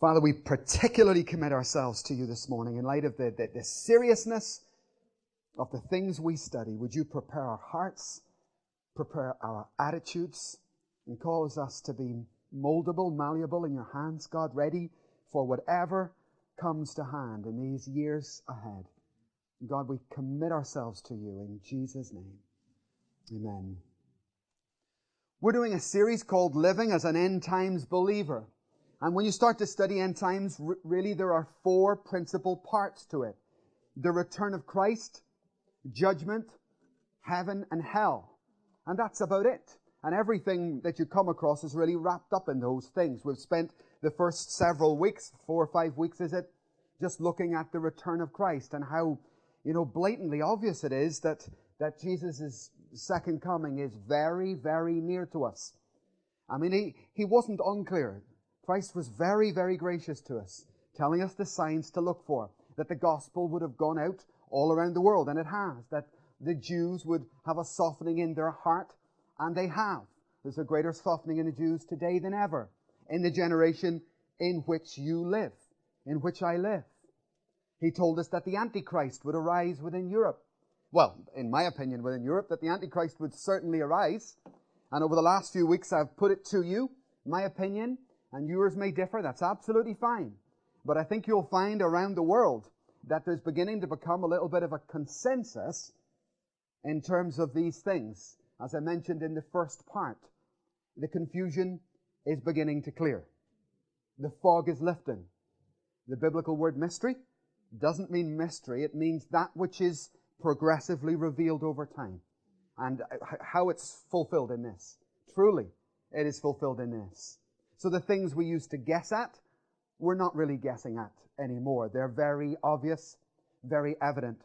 Father, we particularly commit ourselves to you this morning in light of the, the, the seriousness of the things we study. Would you prepare our hearts, prepare our attitudes, and cause us to be moldable, malleable in your hands, God, ready for whatever comes to hand in these years ahead. God, we commit ourselves to you in Jesus' name. Amen. We're doing a series called Living as an End Times Believer. And when you start to study end times, really there are four principal parts to it. The return of Christ, judgment, heaven, and hell. And that's about it. And everything that you come across is really wrapped up in those things. We've spent the first several weeks, four or five weeks is it, just looking at the return of Christ and how, you know, blatantly obvious it is that, that Jesus' second coming is very, very near to us. I mean, he, he wasn't unclear. Christ was very, very gracious to us, telling us the signs to look for, that the gospel would have gone out all around the world, and it has, that the Jews would have a softening in their heart, and they have. There's a greater softening in the Jews today than ever in the generation in which you live, in which I live. He told us that the Antichrist would arise within Europe. Well, in my opinion, within Europe, that the Antichrist would certainly arise. And over the last few weeks, I've put it to you, my opinion, and yours may differ. That's absolutely fine. But I think you'll find around the world that there's beginning to become a little bit of a consensus in terms of these things. As I mentioned in the first part, the confusion is beginning to clear. The fog is lifting. The biblical word mystery doesn't mean mystery. It means that which is progressively revealed over time. And how it's fulfilled in this. Truly, it is fulfilled in this. So the things we used to guess at, we're not really guessing at anymore. They're very obvious, very evident.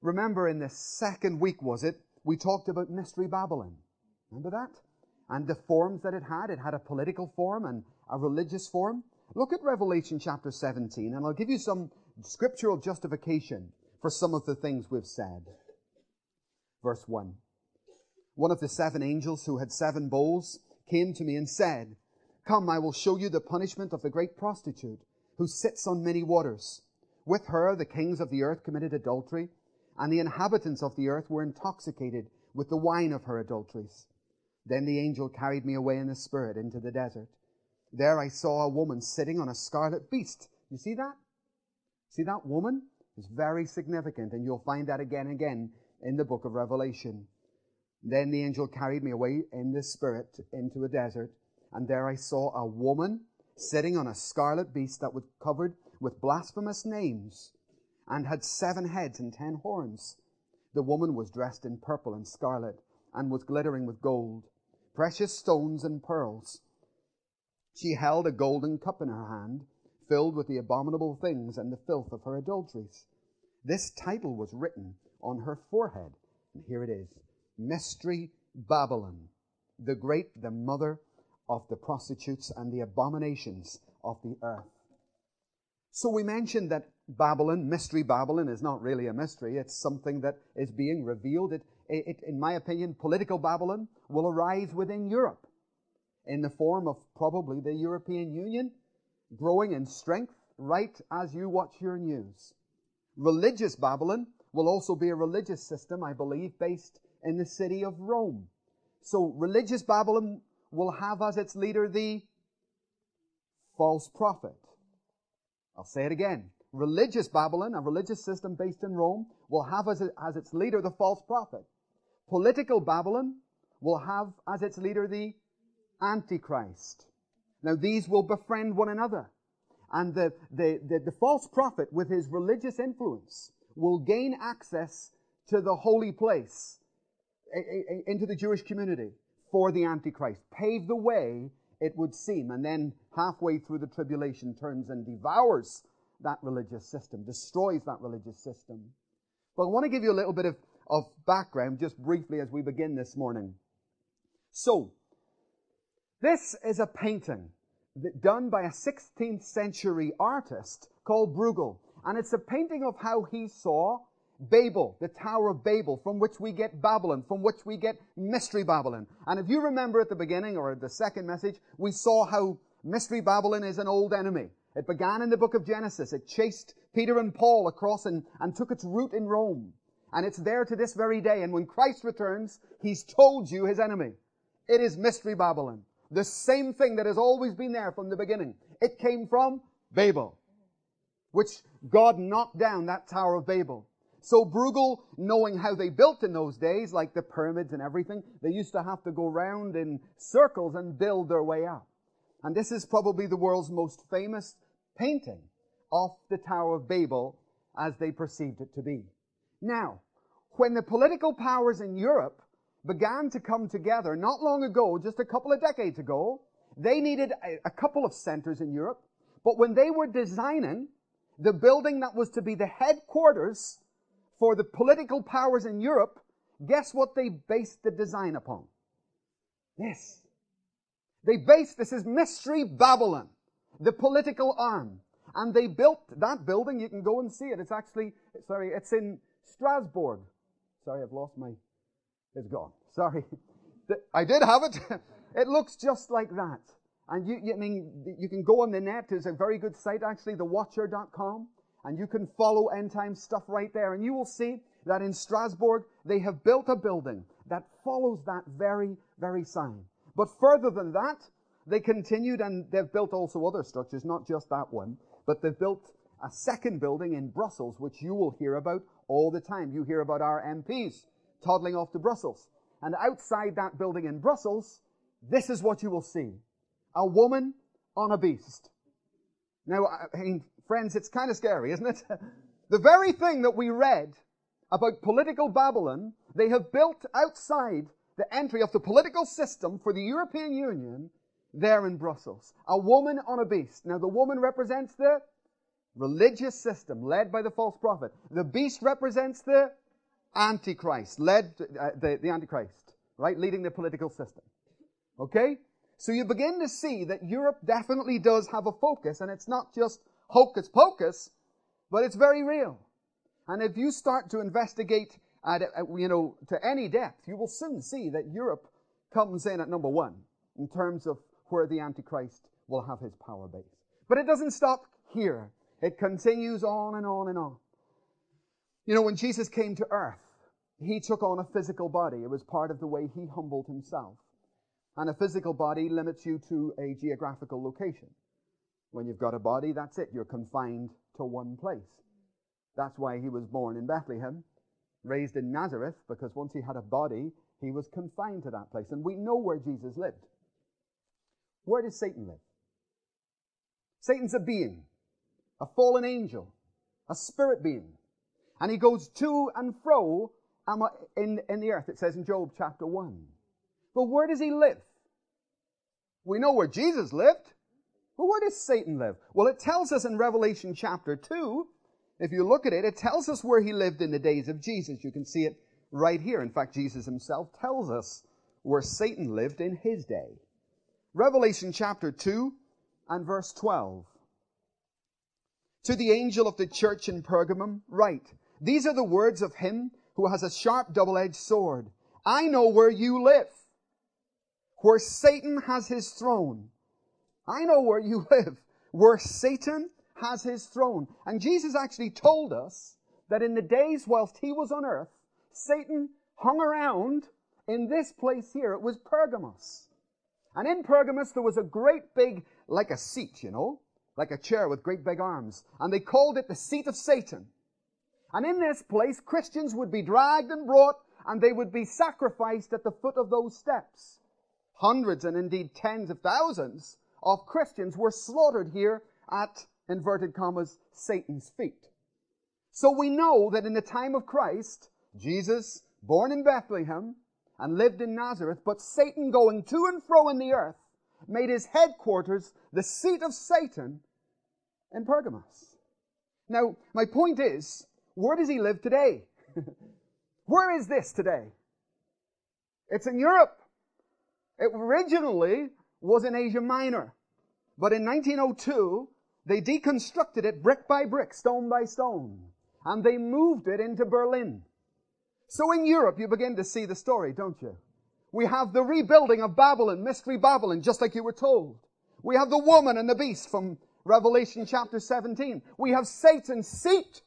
Remember in the second week, was it, we talked about Mystery Babylon. Remember that? And the forms that it had. It had a political form and a religious form. Look at Revelation chapter 17, and I'll give you some scriptural justification for some of the things we've said. Verse 1. One of the seven angels who had seven bowls came to me and said, Come, I will show you the punishment of the great prostitute who sits on many waters. With her, the kings of the earth committed adultery, and the inhabitants of the earth were intoxicated with the wine of her adulteries. Then the angel carried me away in the spirit into the desert. There I saw a woman sitting on a scarlet beast. You see that? See that woman? It's very significant, and you'll find that again and again in the book of Revelation. Then the angel carried me away in the spirit into a desert and there I saw a woman sitting on a scarlet beast that was covered with blasphemous names and had seven heads and ten horns. The woman was dressed in purple and scarlet and was glittering with gold, precious stones and pearls. She held a golden cup in her hand, filled with the abominable things and the filth of her adulteries. This title was written on her forehead, and here it is Mystery Babylon, the great, the mother of the prostitutes and the abominations of the earth. So we mentioned that Babylon, Mystery Babylon, is not really a mystery. It's something that is being revealed. It, it, in my opinion, political Babylon will arise within Europe in the form of probably the European Union growing in strength right as you watch your news. Religious Babylon will also be a religious system, I believe, based in the city of Rome. So religious Babylon will have as its leader the false prophet. I'll say it again. Religious Babylon, a religious system based in Rome, will have as, as its leader the false prophet. Political Babylon will have as its leader the Antichrist. Now these will befriend one another. And the, the, the, the false prophet with his religious influence will gain access to the holy place, into the Jewish community for the Antichrist. Pave the way, it would seem, and then halfway through the tribulation turns and devours that religious system, destroys that religious system. But I want to give you a little bit of, of background just briefly as we begin this morning. So, this is a painting that done by a 16th century artist called Bruegel. And it's a painting of how he saw Babel, the Tower of Babel, from which we get Babylon, from which we get Mystery Babylon. And if you remember at the beginning or the second message, we saw how Mystery Babylon is an old enemy. It began in the book of Genesis. It chased Peter and Paul across and, and took its root in Rome. And it's there to this very day. And when Christ returns, He's told you His enemy. It is Mystery Babylon. The same thing that has always been there from the beginning. It came from Babel, which God knocked down that Tower of Babel. So Bruegel, knowing how they built in those days, like the pyramids and everything, they used to have to go round in circles and build their way up. And this is probably the world's most famous painting of the Tower of Babel as they perceived it to be. Now, when the political powers in Europe began to come together not long ago, just a couple of decades ago, they needed a, a couple of centers in Europe. But when they were designing the building that was to be the headquarters for the political powers in Europe, guess what they based the design upon? This. They based, this is Mystery Babylon, the political arm. And they built that building. You can go and see it. It's actually, sorry, it's in Strasbourg. Sorry, I've lost my, it's gone. Sorry. I did have it. it looks just like that. And you, you, I mean, you can go on the net. There's a very good site, actually, thewatcher.com. And you can follow end time stuff right there. And you will see that in Strasbourg, they have built a building that follows that very, very sign. But further than that, they continued and they've built also other structures, not just that one, but they've built a second building in Brussels, which you will hear about all the time. You hear about our MPs toddling off to Brussels. And outside that building in Brussels, this is what you will see. A woman on a beast. Now, I mean, Friends, it's kind of scary, isn't it? the very thing that we read about political Babylon, they have built outside the entry of the political system for the European Union there in Brussels. A woman on a beast. Now the woman represents the religious system led by the false prophet. The beast represents the Antichrist, led, uh, the, the Antichrist, right? Leading the political system. Okay? So you begin to see that Europe definitely does have a focus, and it's not just hocus pocus, but it's very real. And if you start to investigate at, you know, to any depth, you will soon see that Europe comes in at number one in terms of where the Antichrist will have his power base. But it doesn't stop here. It continues on and on and on. You know, when Jesus came to earth, he took on a physical body. It was part of the way he humbled himself. And a physical body limits you to a geographical location. When you've got a body, that's it. You're confined to one place. That's why he was born in Bethlehem, raised in Nazareth, because once he had a body, he was confined to that place. And we know where Jesus lived. Where does Satan live? Satan's a being, a fallen angel, a spirit being. And he goes to and fro in, in the earth, it says in Job chapter 1. But where does he live? We know where Jesus lived. Where does Satan live? Well, it tells us in Revelation chapter 2, if you look at it, it tells us where he lived in the days of Jesus. You can see it right here. In fact, Jesus himself tells us where Satan lived in his day. Revelation chapter 2 and verse 12. To the angel of the church in Pergamum, write, These are the words of him who has a sharp double-edged sword. I know where you live, where Satan has his throne I know where you live, where Satan has his throne. And Jesus actually told us that in the days whilst he was on earth, Satan hung around in this place here. It was Pergamos. And in Pergamos, there was a great big, like a seat, you know, like a chair with great big arms. And they called it the seat of Satan. And in this place, Christians would be dragged and brought, and they would be sacrificed at the foot of those steps. Hundreds and indeed tens of thousands of Christians were slaughtered here at, inverted commas, Satan's feet. So we know that in the time of Christ, Jesus, born in Bethlehem and lived in Nazareth, but Satan going to and fro in the earth, made his headquarters the seat of Satan in Pergamos. Now, my point is, where does he live today? where is this today? It's in Europe. It originally was in Asia Minor. But in 1902, they deconstructed it brick by brick, stone by stone, and they moved it into Berlin. So in Europe, you begin to see the story, don't you? We have the rebuilding of Babylon, Mystery Babylon, just like you were told. We have the woman and the beast from Revelation chapter 17. We have Satan's seat,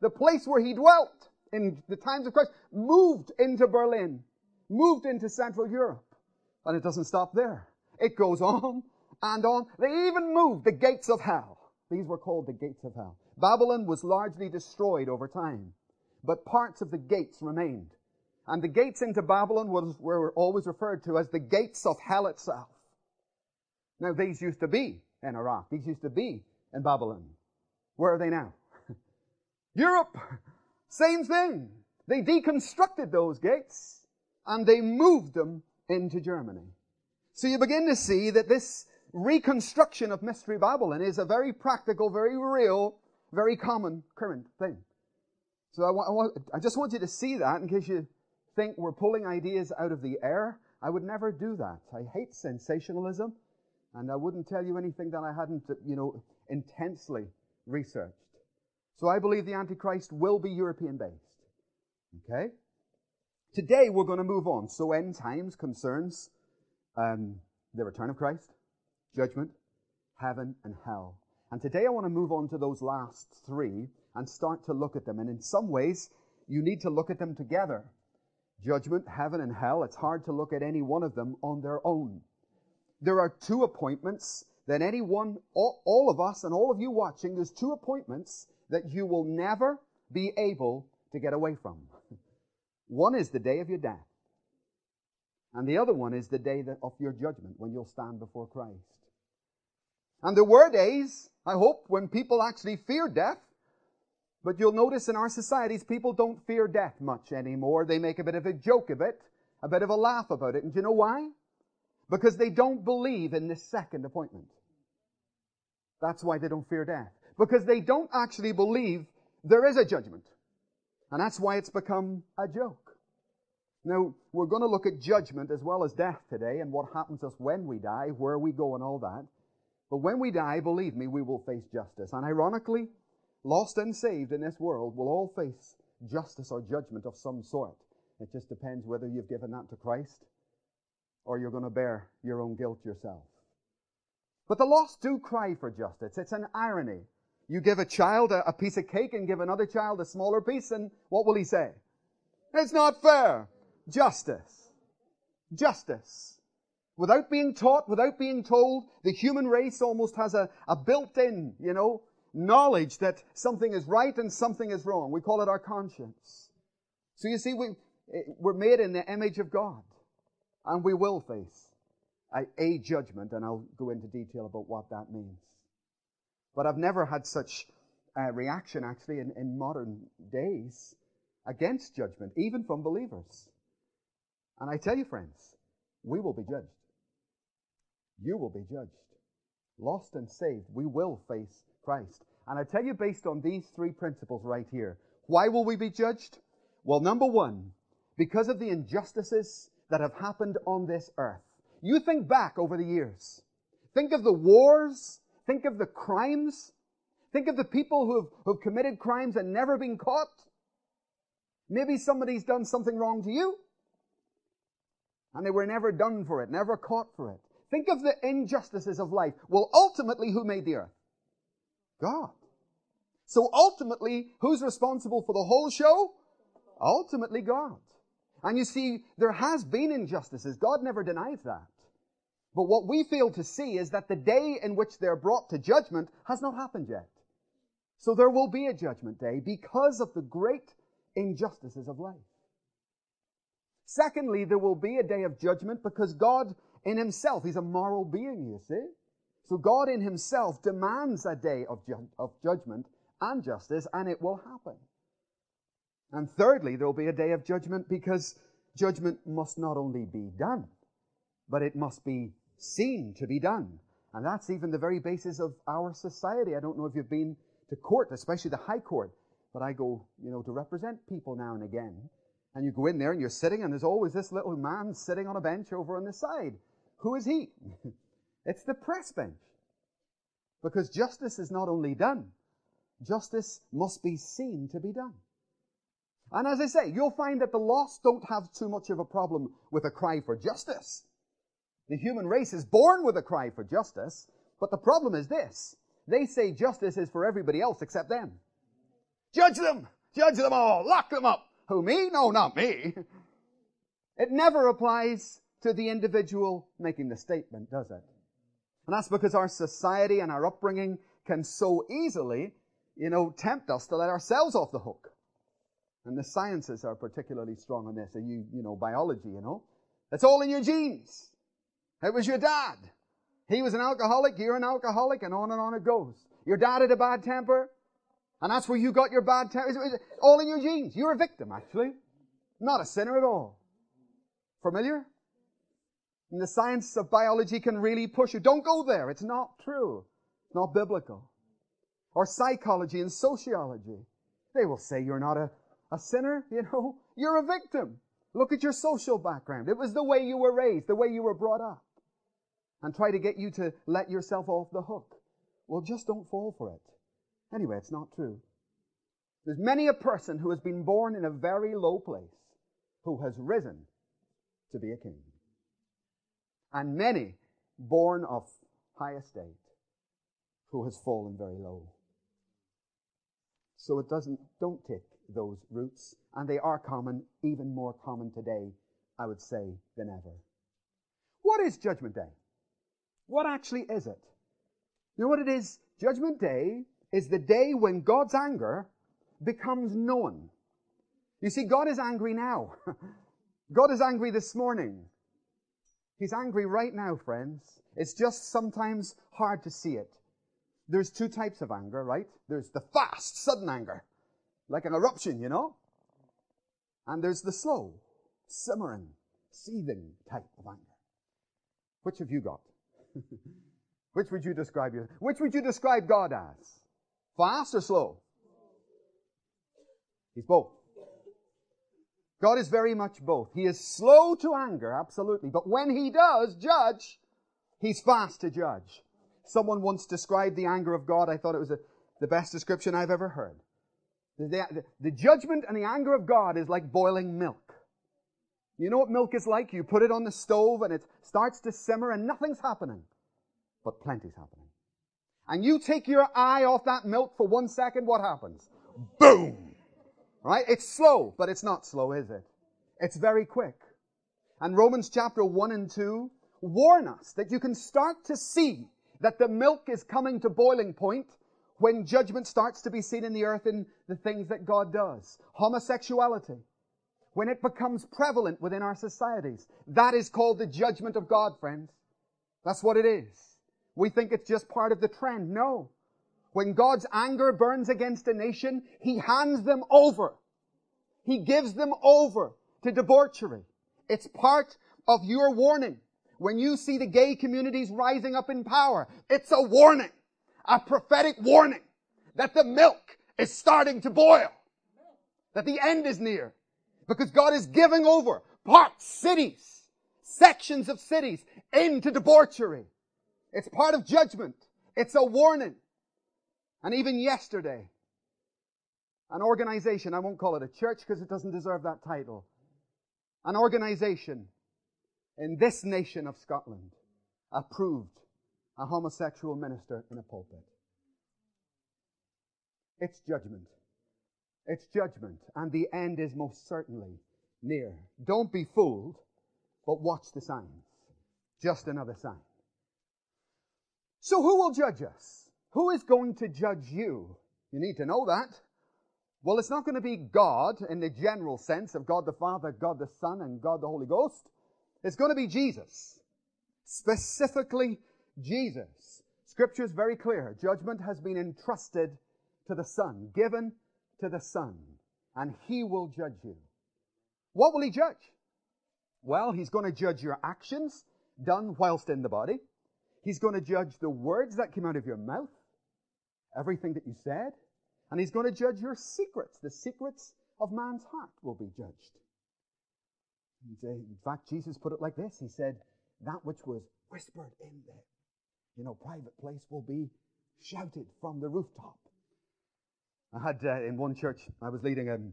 the place where he dwelt in the times of Christ, moved into Berlin, moved into Central Europe. And it doesn't stop there. It goes on and on. They even moved the gates of hell. These were called the gates of hell. Babylon was largely destroyed over time, but parts of the gates remained. And the gates into Babylon was, were always referred to as the gates of hell itself. Now, these used to be in Iraq. These used to be in Babylon. Where are they now? Europe! Same thing. They deconstructed those gates and they moved them into Germany. So you begin to see that this reconstruction of Mystery Babylon is a very practical, very real, very common current thing. So I, want, I, want, I just want you to see that in case you think we're pulling ideas out of the air. I would never do that. I hate sensationalism, and I wouldn't tell you anything that I hadn't, you know, intensely researched. So I believe the Antichrist will be European based. Okay? Today we're going to move on. So end times concerns um, the return of Christ, judgment, heaven, and hell. And today I want to move on to those last three and start to look at them. And in some ways, you need to look at them together judgment, heaven, and hell, it's hard to look at any one of them on their own. There are two appointments that anyone, all, all of us and all of you watching, there's two appointments that you will never be able to get away from. one is the day of your death. And the other one is the day of your judgment when you'll stand before Christ. And there were days, I hope, when people actually feared death but you'll notice in our societies, people don't fear death much anymore. They make a bit of a joke of it, a bit of a laugh about it. And do you know why? Because they don't believe in this second appointment. That's why they don't fear death. Because they don't actually believe there is a judgment. And that's why it's become a joke. Now, we're going to look at judgment as well as death today and what happens to us when we die, where we go and all that. But when we die, believe me, we will face justice. And ironically, lost and saved in this world, will all face justice or judgment of some sort. It just depends whether you've given that to Christ or you're going to bear your own guilt yourself. But the lost do cry for justice. It's an irony. You give a child a, a, piece of cake and give another child a smaller piece, and what will he say? It's not fair. Justice. Justice. Without being taught, without being told, the human race almost has a, a built-in, you know, knowledge that something is right and something is wrong. We call it our conscience. So you see, we, eh, we're made in the image of God. And we will face a, a judgment, and I'll go into detail about what that means. But I've never had such a reaction, actually, in, in modern days against judgment, even from believers. And I tell you, friends, we will be judged. You will be judged. Lost and saved, we will face Christ. And I tell you based on these three principles right here. Why will we be judged? Well, number one, because of the injustices that have happened on this earth. You think back over the years. Think of the wars. Think of the crimes. Think of the people who have, who have committed crimes and never been caught. Maybe somebody's done something wrong to you. And they were never done for it, never caught for it. Think of the injustices of life. Well, ultimately, who made the earth? God. So ultimately, who's responsible for the whole show? Ultimately, God. And you see, there has been injustices. God never denies that. But what we fail to see is that the day in which they're brought to judgment has not happened yet. So there will be a judgment day because of the great injustices of life. Secondly, there will be a day of judgment because God in himself, he's a moral being, you see. So God in himself demands a day of, ju- of judgment and justice, and it will happen. And thirdly, there will be a day of judgment because judgment must not only be done, but it must be seen to be done. And that's even the very basis of our society. I don't know if you've been to court, especially the High Court, but I go, you know, to represent people now and again. And you go in there and you're sitting, and there's always this little man sitting on a bench over on the side. Who is he? It's the press bench. Because justice is not only done, justice must be seen to be done. And as I say, you'll find that the lost don't have too much of a problem with a cry for justice. The human race is born with a cry for justice, but the problem is this. They say justice is for everybody else except them. Judge them! Judge them all! Lock them up! Who, me? No, not me. It never applies to the individual making the statement, does it? And that's because our society and our upbringing can so easily, you know, tempt us to let ourselves off the hook. And the sciences are particularly strong on this. And you, you know, biology, you know. It's all in your genes. It was your dad. He was an alcoholic, you're an alcoholic, and on and on it goes. Your dad had a bad temper, and that's where you got your bad temper. It's all in your genes. You're a victim, actually. Not a sinner at all. Familiar? And the science of biology can really push you. Don't go there. It's not true. It's not biblical. Or psychology and sociology. They will say you're not a, a sinner, you know. You're a victim. Look at your social background. It was the way you were raised, the way you were brought up. And try to get you to let yourself off the hook. Well, just don't fall for it. Anyway, it's not true. There's many a person who has been born in a very low place who has risen to be a king and many born of high estate who has fallen very low. So it doesn't, don't take those routes, and they are common, even more common today, I would say, than ever. What is Judgment Day? What actually is it? You know what it is? Judgment Day is the day when God's anger becomes known. You see, God is angry now. God is angry this morning. He's angry right now, friends. It's just sometimes hard to see it. There's two types of anger, right? There's the fast, sudden anger, like an eruption, you know? And there's the slow, simmering, seething type of anger. Which have you got? Which would you describe your, which would you describe God as? Fast or slow? He's both. God is very much both. He is slow to anger, absolutely. But when he does judge, he's fast to judge. Someone once described the anger of God. I thought it was a, the best description I've ever heard. The, the, the judgment and the anger of God is like boiling milk. You know what milk is like? You put it on the stove and it starts to simmer and nothing's happening. But plenty's happening. And you take your eye off that milk for one second, what happens? Boom! Right? It's slow, but it's not slow, is it? It's very quick. And Romans chapter 1 and 2 warn us that you can start to see that the milk is coming to boiling point when judgment starts to be seen in the earth in the things that God does. Homosexuality. When it becomes prevalent within our societies. That is called the judgment of God, friends. That's what it is. We think it's just part of the trend. No. When God's anger burns against a nation, He hands them over. He gives them over to debauchery. It's part of your warning. When you see the gay communities rising up in power, it's a warning, a prophetic warning that the milk is starting to boil, that the end is near, because God is giving over parts, cities, sections of cities into debauchery. It's part of judgment. It's a warning. And even yesterday, an organization, I won't call it a church because it doesn't deserve that title, an organization in this nation of Scotland approved a homosexual minister in a pulpit. It's judgment. It's judgment, and the end is most certainly near. Don't be fooled, but watch the signs. Just another sign. So who will judge us? Who is going to judge you? You need to know that. Well, it's not going to be God in the general sense of God the Father, God the Son, and God the Holy Ghost. It's going to be Jesus. Specifically, Jesus. Scripture is very clear. Judgment has been entrusted to the Son, given to the Son, and He will judge you. What will He judge? Well, He's going to judge your actions done whilst in the body. He's going to judge the words that came out of your mouth everything that you said, and he's going to judge your secrets. The secrets of man's heart will be judged. In fact, Jesus put it like this. He said, that which was whispered in the, you know, private place will be shouted from the rooftop. I had, uh, in one church, I was leading, um,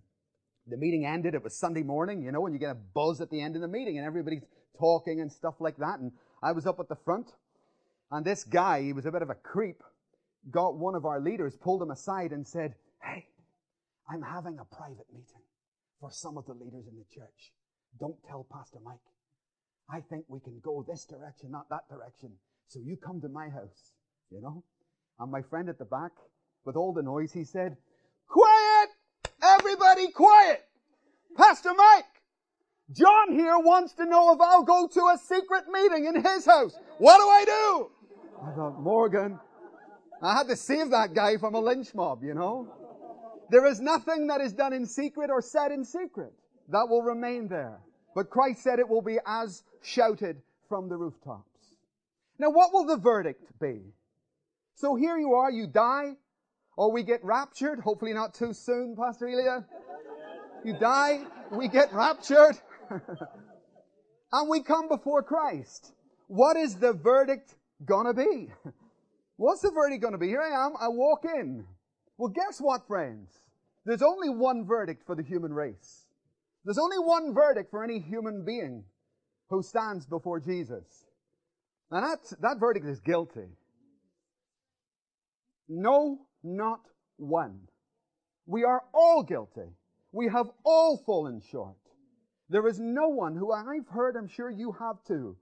the meeting ended. It was Sunday morning, you know, and you get a buzz at the end of the meeting and everybody's talking and stuff like that. And I was up at the front, and this guy, he was a bit of a creep, got one of our leaders, pulled him aside, and said, Hey, I'm having a private meeting for some of the leaders in the church. Don't tell Pastor Mike. I think we can go this direction, not that direction. So you come to my house, you know? And my friend at the back, with all the noise, he said, Quiet! Everybody quiet! Pastor Mike! John here wants to know if I'll go to a secret meeting in his house. What do I do? I thought, Morgan, I had to save that guy from a lynch mob, you know? There is nothing that is done in secret or said in secret that will remain there. But Christ said it will be as shouted from the rooftops. Now, what will the verdict be? So here you are, you die, or we get raptured, hopefully not too soon, Pastor Elia. You die, we get raptured, and we come before Christ. What is the verdict gonna be? What's the verdict gonna be? Here I am, I walk in. Well, guess what, friends? There's only one verdict for the human race. There's only one verdict for any human being who stands before Jesus. And that, that verdict is guilty. No, not one. We are all guilty. We have all fallen short. There is no one who I've heard, I'm sure you have too.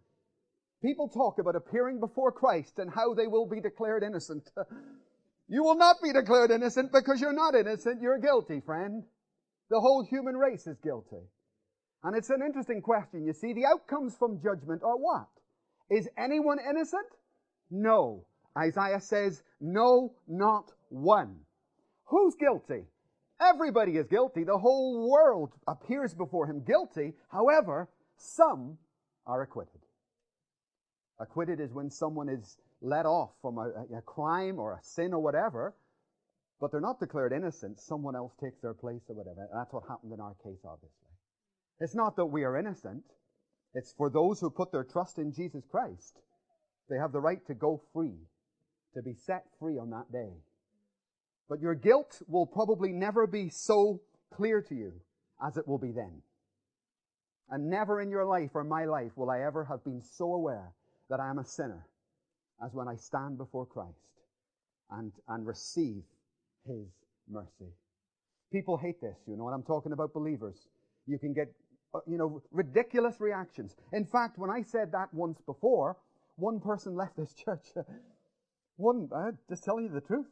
People talk about appearing before Christ and how they will be declared innocent. you will not be declared innocent because you're not innocent. You're guilty, friend. The whole human race is guilty. And it's an interesting question. You see, the outcomes from judgment are what? Is anyone innocent? No. Isaiah says, no, not one. Who's guilty? Everybody is guilty. The whole world appears before him guilty. However, some are acquitted. Acquitted is when someone is let off from a, a, crime or a sin or whatever, but they're not declared innocent. Someone else takes their place or whatever. That's what happened in our case, obviously. It's not that we are innocent. It's for those who put their trust in Jesus Christ. They have the right to go free, to be set free on that day. But your guilt will probably never be so clear to you as it will be then. And never in your life or my life will I ever have been so aware that I am a sinner as when I stand before Christ and, and receive His mercy. People hate this, you know, what I'm talking about believers. You can get uh, you know, ridiculous reactions. In fact, when I said that once before, one person left this church. one, uh, just telling you the truth.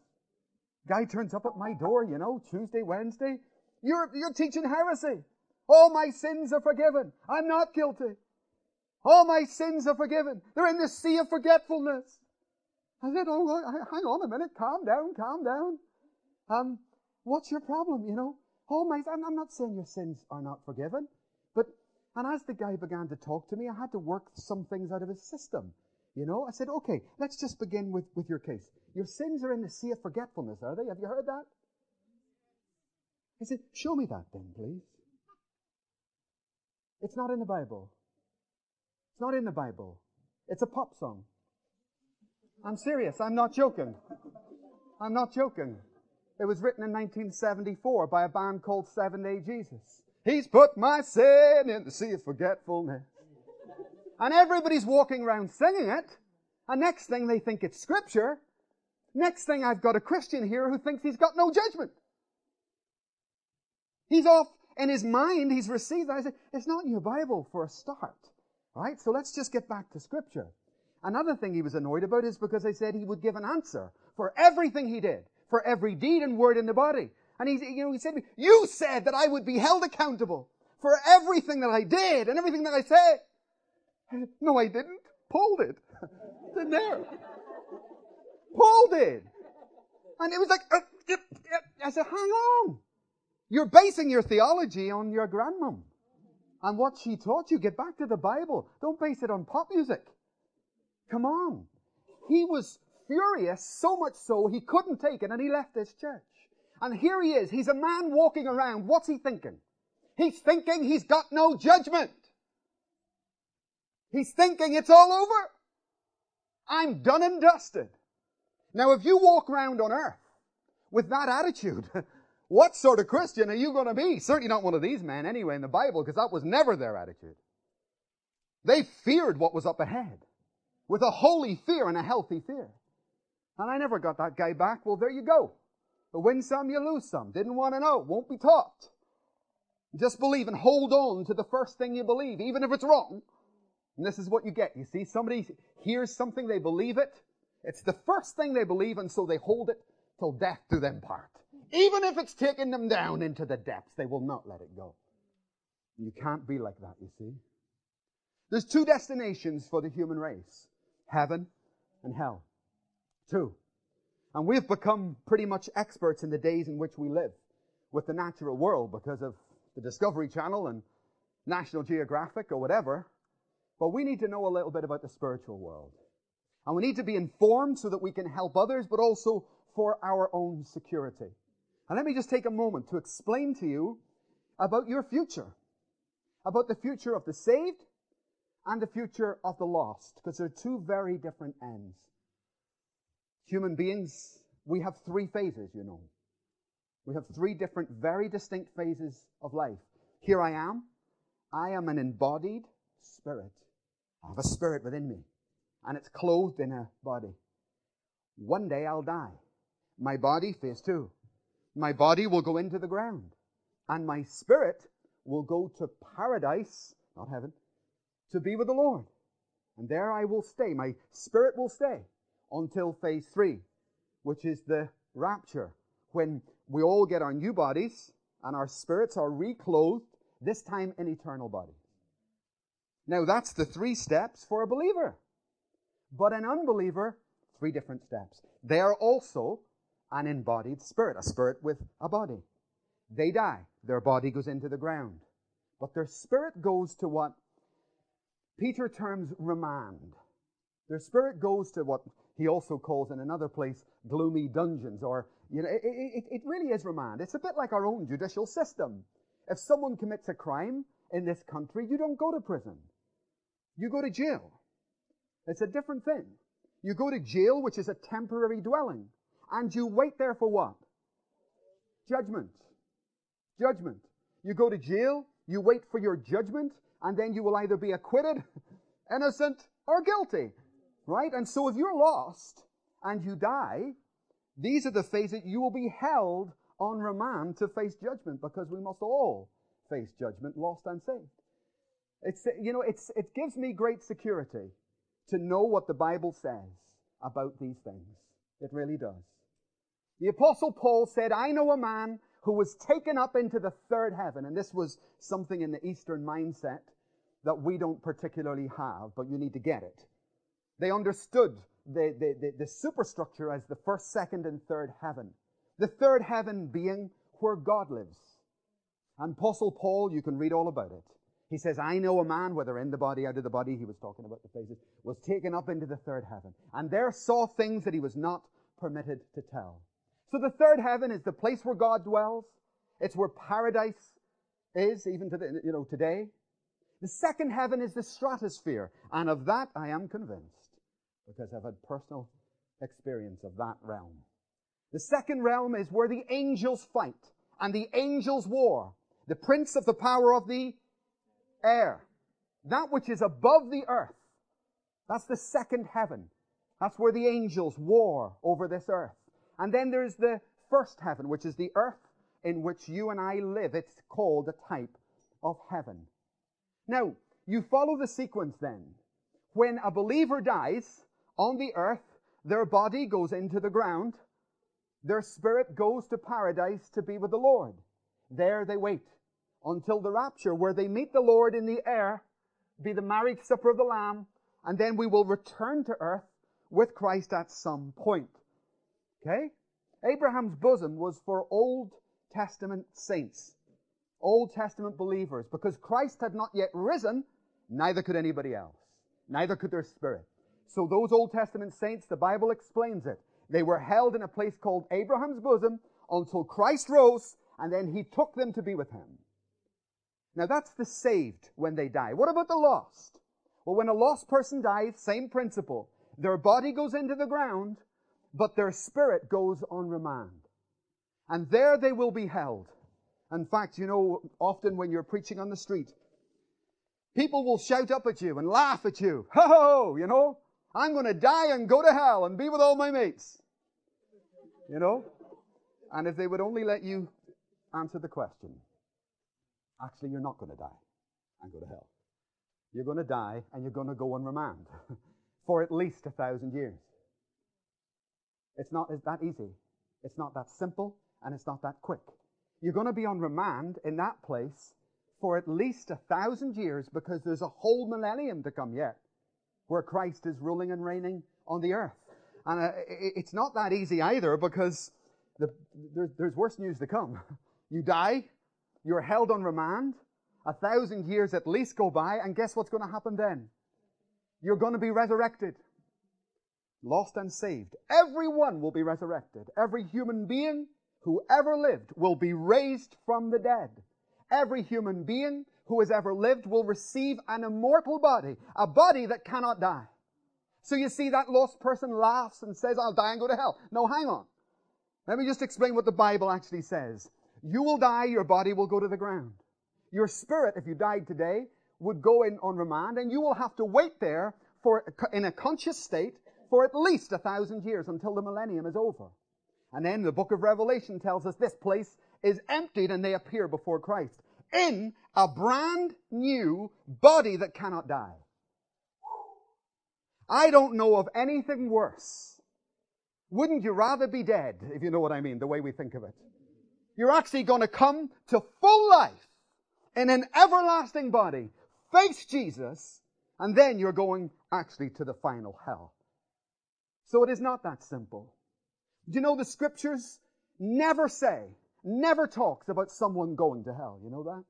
Guy turns up at my door, you know, Tuesday, Wednesday. You're, you're teaching heresy. All my sins are forgiven. I'm not guilty. All my sins are forgiven. They're in the sea of forgetfulness. I said, oh, hang on a minute. Calm down, calm down. Um, what's your problem, you know? Oh my, I'm, I'm not saying your sins are not forgiven. But, and as the guy began to talk to me, I had to work some things out of his system. You know, I said, okay, let's just begin with, with your case. Your sins are in the sea of forgetfulness, are they? Have you heard that? I said, show me that then, please. It's not in the Bible. It's not in the Bible. It's a pop song. I'm serious. I'm not joking. I'm not joking. It was written in 1974 by a band called Seven Day Jesus. He's put my sin in the sea of forgetfulness. And everybody's walking around singing it. And next thing they think it's scripture. Next thing I've got a Christian here who thinks he's got no judgment. He's off in his mind, he's received that. I say, it's not in your Bible for a start. Right? So let's just get back to scripture. Another thing he was annoyed about is because I said he would give an answer for everything he did, for every deed and word in the body. And he, you know, he said me, you said that I would be held accountable for everything that I did and everything that I said. No, I didn't. Paul did. it's in there. Paul did. And it was like, uh, I said, hang on. You're basing your theology on your grandmom and what she taught you. Get back to the Bible. Don't base it on pop music. Come on. He was furious, so much so he couldn't take it and he left this church. And here he is. He's a man walking around. What's he thinking? He's thinking he's got no judgment. He's thinking it's all over. I'm done and dusted. Now, if you walk around on earth with that attitude, what sort of Christian are you going to be? Certainly not one of these men anyway in the Bible, because that was never their attitude. They feared what was up ahead. with a holy fear and a healthy fear. And I never got that guy back. Well, there you go. You win some, you lose some. Didn't want to know. Won't be taught. Just believe and hold on to the first thing you believe, even if it's wrong. And this is what you get. You see, somebody hears something, they believe it. It's the first thing they believe, and so they hold it till death do them part. Even if it's taking them down into the depths, they will not let it go. You can't be like that, you see. There's two destinations for the human race. Heaven and hell. Two. And we've become pretty much experts in the days in which we live with the natural world because of the Discovery Channel and National Geographic or whatever. But we need to know a little bit about the spiritual world. And we need to be informed so that we can help others, but also for our own security. And let me just take a moment to explain to you about your future, about the future of the saved and the future of the lost, because they're two very different ends. Human beings, we have three phases, you know. We have three different, very distinct phases of life. Here I am. I am an embodied spirit. I have a spirit within me, and it's clothed in a body. One day I'll die. My body, phase two. My body will go into the ground, and my spirit will go to paradise, not heaven, to be with the Lord. And there I will stay. My spirit will stay until phase three, which is the rapture, when we all get our new bodies and our spirits are reclothed, this time in eternal bodies. Now that's the three steps for a believer. But an unbeliever, three different steps. They are also an embodied spirit, a spirit with a body. They die. Their body goes into the ground. But their spirit goes to what Peter terms remand. Their spirit goes to what he also calls in another place gloomy dungeons, or, you know, it, it, it really is remand. It's a bit like our own judicial system. If someone commits a crime in this country, you don't go to prison. You go to jail. It's a different thing. You go to jail, which is a temporary dwelling, and you wait there for what? Judgment. Judgment. You go to jail, you wait for your judgment, and then you will either be acquitted, innocent, or guilty. Right? And so if you're lost and you die, these are the phases you will be held on remand to face judgment because we must all face judgment, lost and saved. It's, you know, it's, it gives me great security to know what the Bible says about these things. It really does. The apostle Paul said, I know a man who was taken up into the third heaven. And this was something in the Eastern mindset that we don't particularly have, but you need to get it. They understood the, the, the, the superstructure as the first, second, and third heaven. The third heaven being where God lives. And Apostle Paul, you can read all about it. He says, I know a man, whether in the body, out of the body, he was talking about the phases, was taken up into the third heaven, and there saw things that he was not permitted to tell. So the third heaven is the place where God dwells. It's where paradise is, even to the, you know, today. The second heaven is the stratosphere, and of that I am convinced, because I've had personal experience of that realm. The second realm is where the angels fight, and the angels war. The prince of the power of the air. That which is above the earth. That's the second heaven. That's where the angels war over this earth. And then there's the first heaven, which is the earth in which you and I live. It's called a type of heaven. Now, you follow the sequence then. When a believer dies on the earth, their body goes into the ground. Their spirit goes to paradise to be with the Lord. There they wait until the rapture, where they meet the Lord in the air, be the marriage supper of the Lamb, and then we will return to earth with Christ at some point. Okay? Abraham's bosom was for Old Testament saints, Old Testament believers, because Christ had not yet risen, neither could anybody else. Neither could their spirit. So those Old Testament saints, the Bible explains it. They were held in a place called Abraham's bosom until Christ rose, and then he took them to be with him. Now that's the saved when they die. What about the lost? Well, when a lost person dies, same principle. Their body goes into the ground, but their spirit goes on remand. And there they will be held. In fact, you know, often when you're preaching on the street, people will shout up at you and laugh at you. Ho ho, you know? I'm going to die and go to hell and be with all my mates. You know? And if they would only let you answer the question, actually, you're not going to die and go to hell. You're going to die and you're going to go on remand for at least a thousand years. It's not that easy. It's not that simple and it's not that quick. You're going to be on remand in that place for at least a thousand years because there's a whole millennium to come yet where Christ is ruling and reigning on the earth. And uh, it's not that easy either because the, there's, there's worse news to come. You die, you're held on remand, a thousand years at least go by, and guess what's going to happen then? You're going to be resurrected. Lost and saved. Everyone will be resurrected. Every human being who ever lived will be raised from the dead. Every human being who has ever lived will receive an immortal body, a body that cannot die. So you see that lost person laughs and says, I'll die and go to hell. No, hang on. Let me just explain what the Bible actually says. You will die, your body will go to the ground. Your spirit, if you died today, would go in on remand and you will have to wait there for, in a conscious state for at least a thousand years until the millennium is over. And then the book of Revelation tells us this place is emptied and they appear before Christ in a brand new body that cannot die. I don't know of anything worse. Wouldn't you rather be dead, if you know what I mean, the way we think of it? You're actually going to come to full life in an everlasting body, face Jesus, and then you're going actually to the final hell. So it is not that simple. Do you know the scriptures never say never talks about someone going to hell. You know that?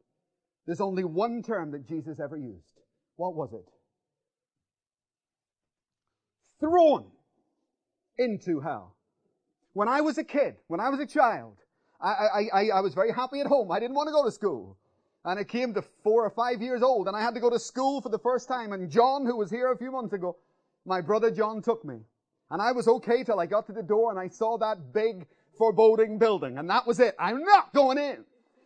There's only one term that Jesus ever used. What was it? Thrown into hell. When I was a kid, when I was a child, I, I, I, was very happy at home. I didn't want to go to school. And I came to four or five years old, and I had to go to school for the first time. And John, who was here a few months ago, my brother John took me. And I was okay till I got to the door and I saw that big foreboding building. And that was it. I'm not going in.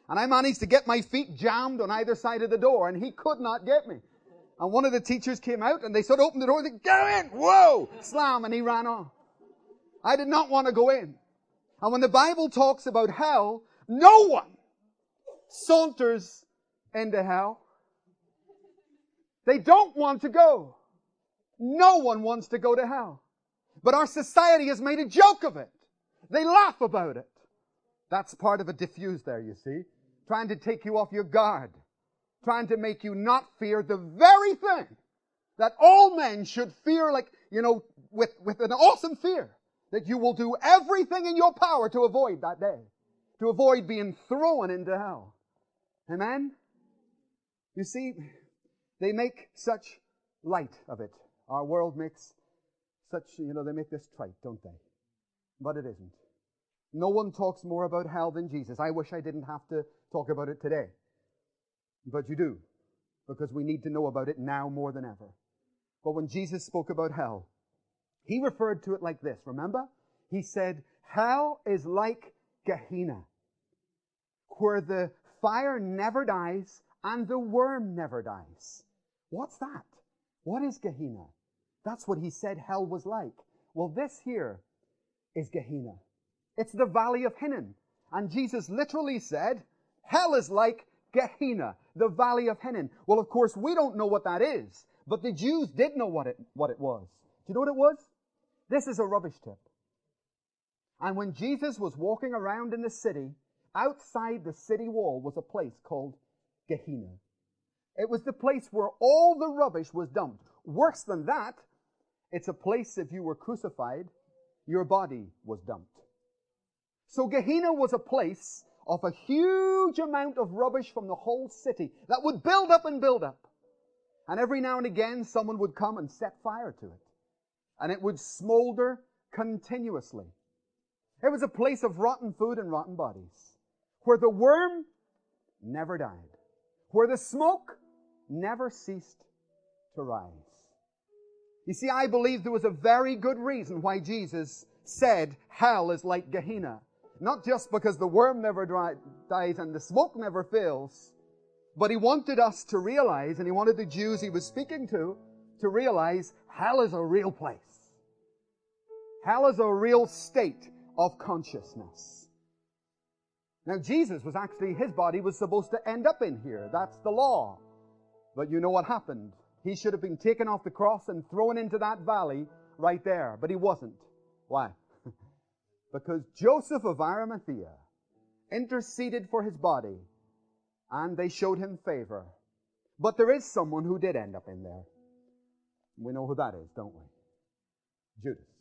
And I managed to get my feet jammed on either side of the door and he could not get me. And one of the teachers came out and they sort of opened the door and they go in. Whoa! Slam and he ran off. I did not want to go in. And when the Bible talks about hell, no one saunters into hell. They don't want to go. No one wants to go to hell. But our society has made a joke of it. They laugh about it. That's part of a diffuse there, you see. Trying to take you off your guard. Trying to make you not fear the very thing that all men should fear like, you know, with, with an awesome fear. That you will do everything in your power to avoid that day. To avoid being thrown into hell. Amen? You see, they make such light of it. Our world makes such, you know, they make this trite, don't they? But it isn't. No one talks more about hell than Jesus. I wish I didn't have to talk about it today. But you do, because we need to know about it now more than ever. But when Jesus spoke about hell, he referred to it like this, remember? He said, Hell is like Gehenna, where the fire never dies and the worm never dies. What's that? What is Gehenna? That's what he said hell was like. Well, this here is Gehenna. It's the valley of Hinnom. And Jesus literally said, hell is like Gehenna, the valley of Hinnom. Well, of course, we don't know what that is, but the Jews did know what it, what it was. Do you know what it was? This is a rubbish tip. And when Jesus was walking around in the city, outside the city wall was a place called Gehenna. It was the place where all the rubbish was dumped. Worse than that, it's a place if you were crucified, your body was dumped. So Gehenna was a place of a huge amount of rubbish from the whole city that would build up and build up. And every now and again, someone would come and set fire to it. And it would smolder continuously. It was a place of rotten food and rotten bodies, where the worm never died, where the smoke never ceased to rise. You see, I believe there was a very good reason why Jesus said hell is like Gehenna. Not just because the worm never dry, dies and the smoke never fills, but he wanted us to realize, and he wanted the Jews he was speaking to, to realize hell is a real place. Hell is a real state of consciousness. Now, Jesus was actually, his body was supposed to end up in here. That's the law. But you know what happened? He should have been taken off the cross and thrown into that valley right there. But he wasn't. Why? because Joseph of Arimathea interceded for his body and they showed him favor. But there is someone who did end up in there. We know who that is, don't we? Judas.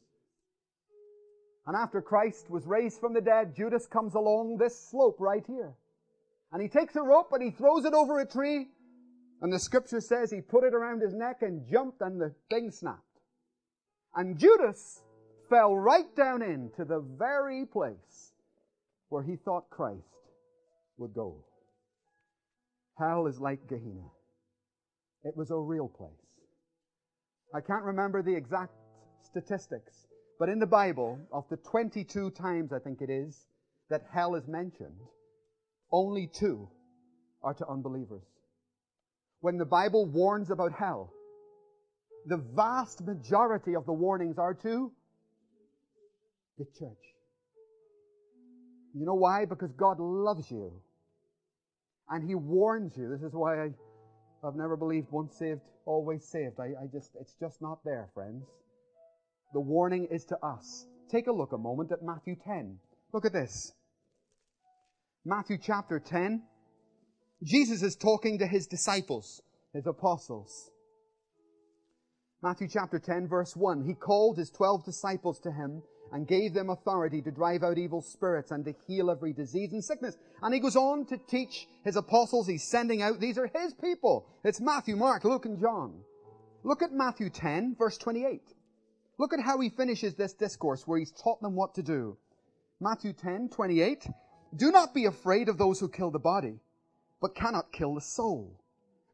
And after Christ was raised from the dead, Judas comes along this slope right here. And he takes a rope and he throws it over a tree. And the scripture says he put it around his neck and jumped and the thing snapped. And Judas fell right down into the very place where he thought Christ would go. Hell is like Gehenna. It was a real place. I can't remember the exact statistics, but in the Bible, of the 22 times I think it is that hell is mentioned, only two are to unbelievers. When the Bible warns about hell, the vast majority of the warnings are to the church. You know why? Because God loves you. And He warns you. This is why I, have never believed once saved, always saved. I, I just, it's just not there, friends. The warning is to us. Take a look a moment at Matthew 10. Look at this. Matthew chapter 10. Jesus is talking to his disciples, his apostles. Matthew chapter 10 verse 1. He called his twelve disciples to him and gave them authority to drive out evil spirits and to heal every disease and sickness. And he goes on to teach his apostles he's sending out. These are his people. It's Matthew, Mark, Luke, and John. Look at Matthew 10 verse 28. Look at how he finishes this discourse where he's taught them what to do. Matthew 10, 28. Do not be afraid of those who kill the body, but cannot kill the soul.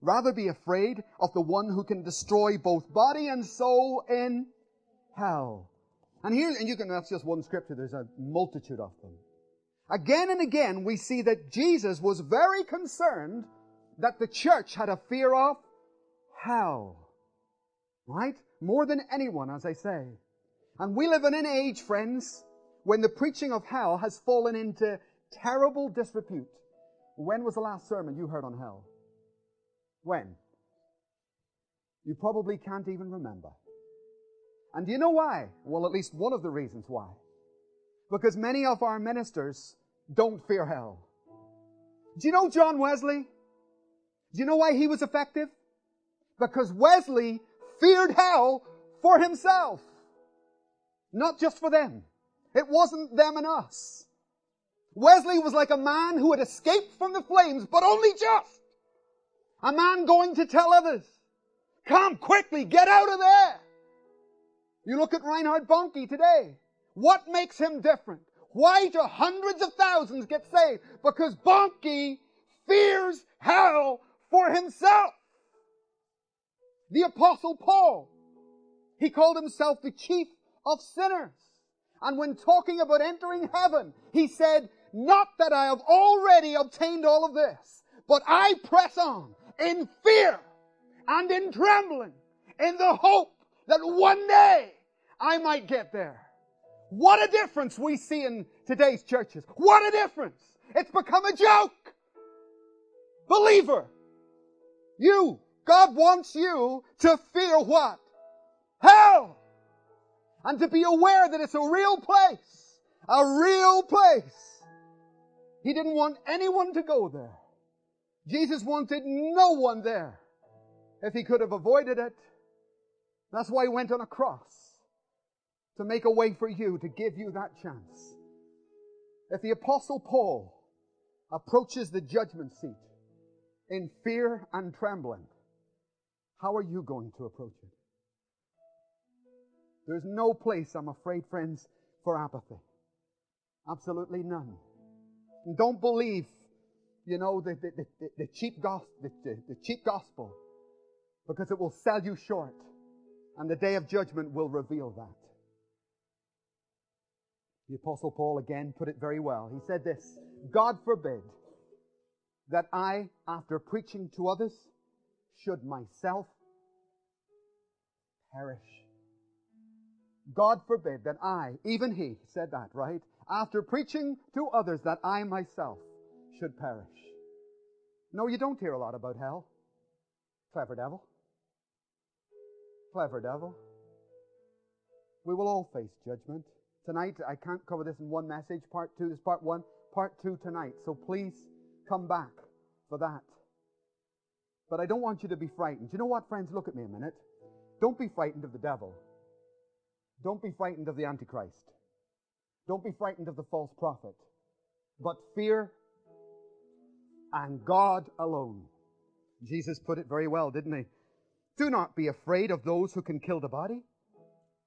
Rather be afraid of the one who can destroy both body and soul in hell. And here, and you can, that's just one scripture, there's a multitude of them. Again and again, we see that Jesus was very concerned that the church had a fear of hell. Right? More than anyone, as I say. And we live in an age, friends, when the preaching of hell has fallen into terrible disrepute. When was the last sermon you heard on hell? When? You probably can't even remember. And do you know why? Well, at least one of the reasons why. Because many of our ministers don't fear hell. Do you know John Wesley? Do you know why he was effective? Because Wesley feared hell for himself. Not just for them. It wasn't them and us. Wesley was like a man who had escaped from the flames, but only just. A man going to tell others, come quickly, get out of there. You look at Reinhard Bonnke today. What makes him different? Why do hundreds of thousands get saved? Because Bonnke fears hell for himself. The apostle Paul, he called himself the chief of sinners. And when talking about entering heaven, he said, not that I have already obtained all of this, but I press on in fear and in trembling in the hope that one day I might get there. What a difference we see in today's churches. What a difference. It's become a joke. Believer, you, God wants you to fear what? Hell. And to be aware that it's a real place. A real place. He didn't want anyone to go there. Jesus wanted no one there. If he could have avoided it, that's why he went on a cross. To make a way for you, to give you that chance. If the apostle Paul approaches the judgment seat in fear and trembling, how are you going to approach it? There's no place, I'm afraid, friends, for apathy. Absolutely none. And don't believe, you know, the, the, the, the cheap gospel, the, the cheap gospel, because it will sell you short. And the day of judgment will reveal that. The apostle Paul again put it very well. He said this, God forbid that I, after preaching to others, should myself perish. God forbid that I, even he, said that, right? After preaching to others that I myself should perish. No, you don't hear a lot about hell. Clever devil. Clever devil. We will all face judgment. Tonight, I can't cover this in one message. Part two is part one. Part two tonight. So please come back for that. But I don't want you to be frightened. You know what, friends? Look at me a minute. Don't be frightened of the devil. Don't be frightened of the Antichrist. Don't be frightened of the false prophet. But fear and God alone. Jesus put it very well, didn't he? Do not be afraid of those who can kill the body,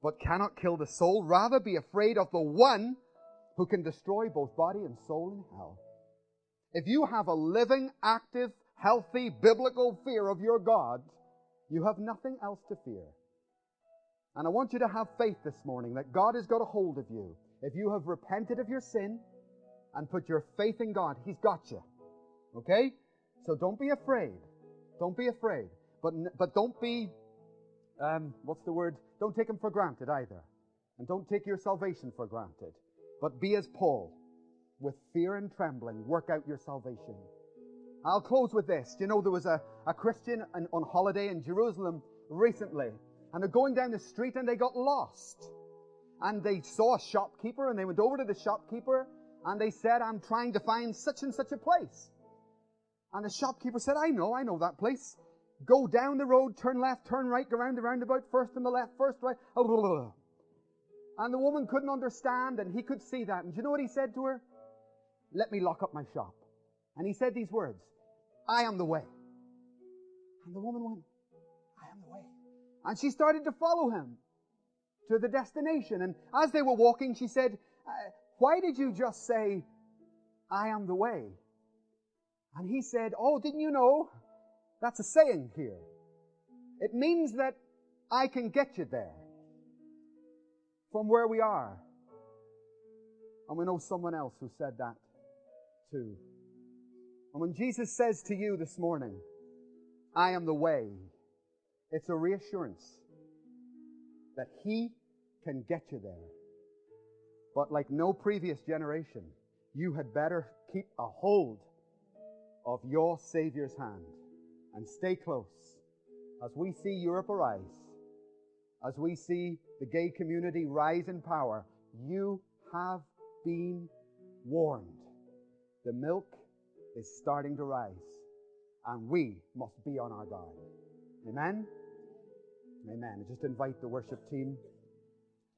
but cannot kill the soul. Rather be afraid of the one who can destroy both body and soul in hell. If you have a living, active, healthy, biblical fear of your God, you have nothing else to fear. And I want you to have faith this morning that God has got a hold of you. If you have repented of your sin and put your faith in God, He's got you. Okay? So don't be afraid. Don't be afraid. But, but don't be, um, what's the word? Don't take Him for granted either. And don't take your salvation for granted. But be as Paul. With fear and trembling, work out your salvation. I'll close with this. Do you know there was a, a Christian on holiday in Jerusalem recently and they're going down the street and they got lost. And they saw a shopkeeper and they went over to the shopkeeper and they said, I'm trying to find such and such a place. And the shopkeeper said, I know, I know that place. Go down the road, turn left, turn right, go around the roundabout, first on the left, first right. And the woman couldn't understand and he could see that. And do you know what he said to her? Let me lock up my shop. And he said these words, I am the way. And the woman went, I am the way. and she started to follow him to the destination. And as they were walking, she said, uh, Why did you just say, I am the way? And he said, Oh, didn't you know? That's a saying here. It means that I can get you there from where we are. And we know someone else who said that too. And when Jesus says to you this morning, I am the way, it's a reassurance that He can get you there. But like no previous generation, you had better keep a hold of your Savior's hand and stay close as we see Europe arise, as we see the gay community rise in power. You have been warned. The milk is starting to rise, and we must be on our guard. Amen? Amen. Just invite the worship team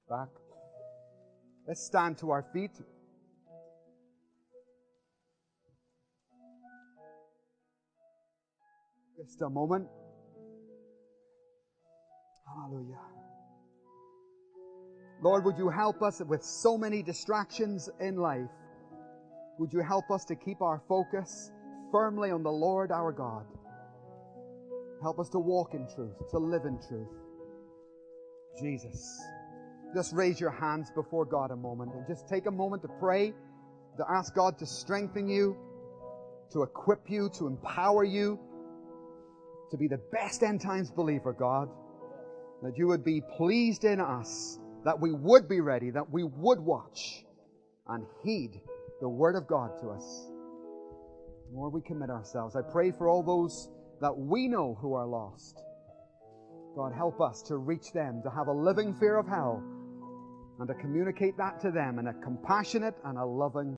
back. Let's stand to our feet. Just a moment. Hallelujah. Lord, would you help us with so many distractions in life? Would you help us to keep our focus firmly on the Lord our God? Help us to walk in truth, to live in truth. Jesus. Just raise your hands before God a moment and just take a moment to pray, to ask God to strengthen you, to equip you, to empower you, to be the best end times believer, God. That you would be pleased in us, that we would be ready, that we would watch and heed the Word of God to us. Lord, we commit ourselves. I pray for all those that we know who are lost. God, help us to reach them, to have a living fear of hell, and to communicate that to them in a compassionate and a loving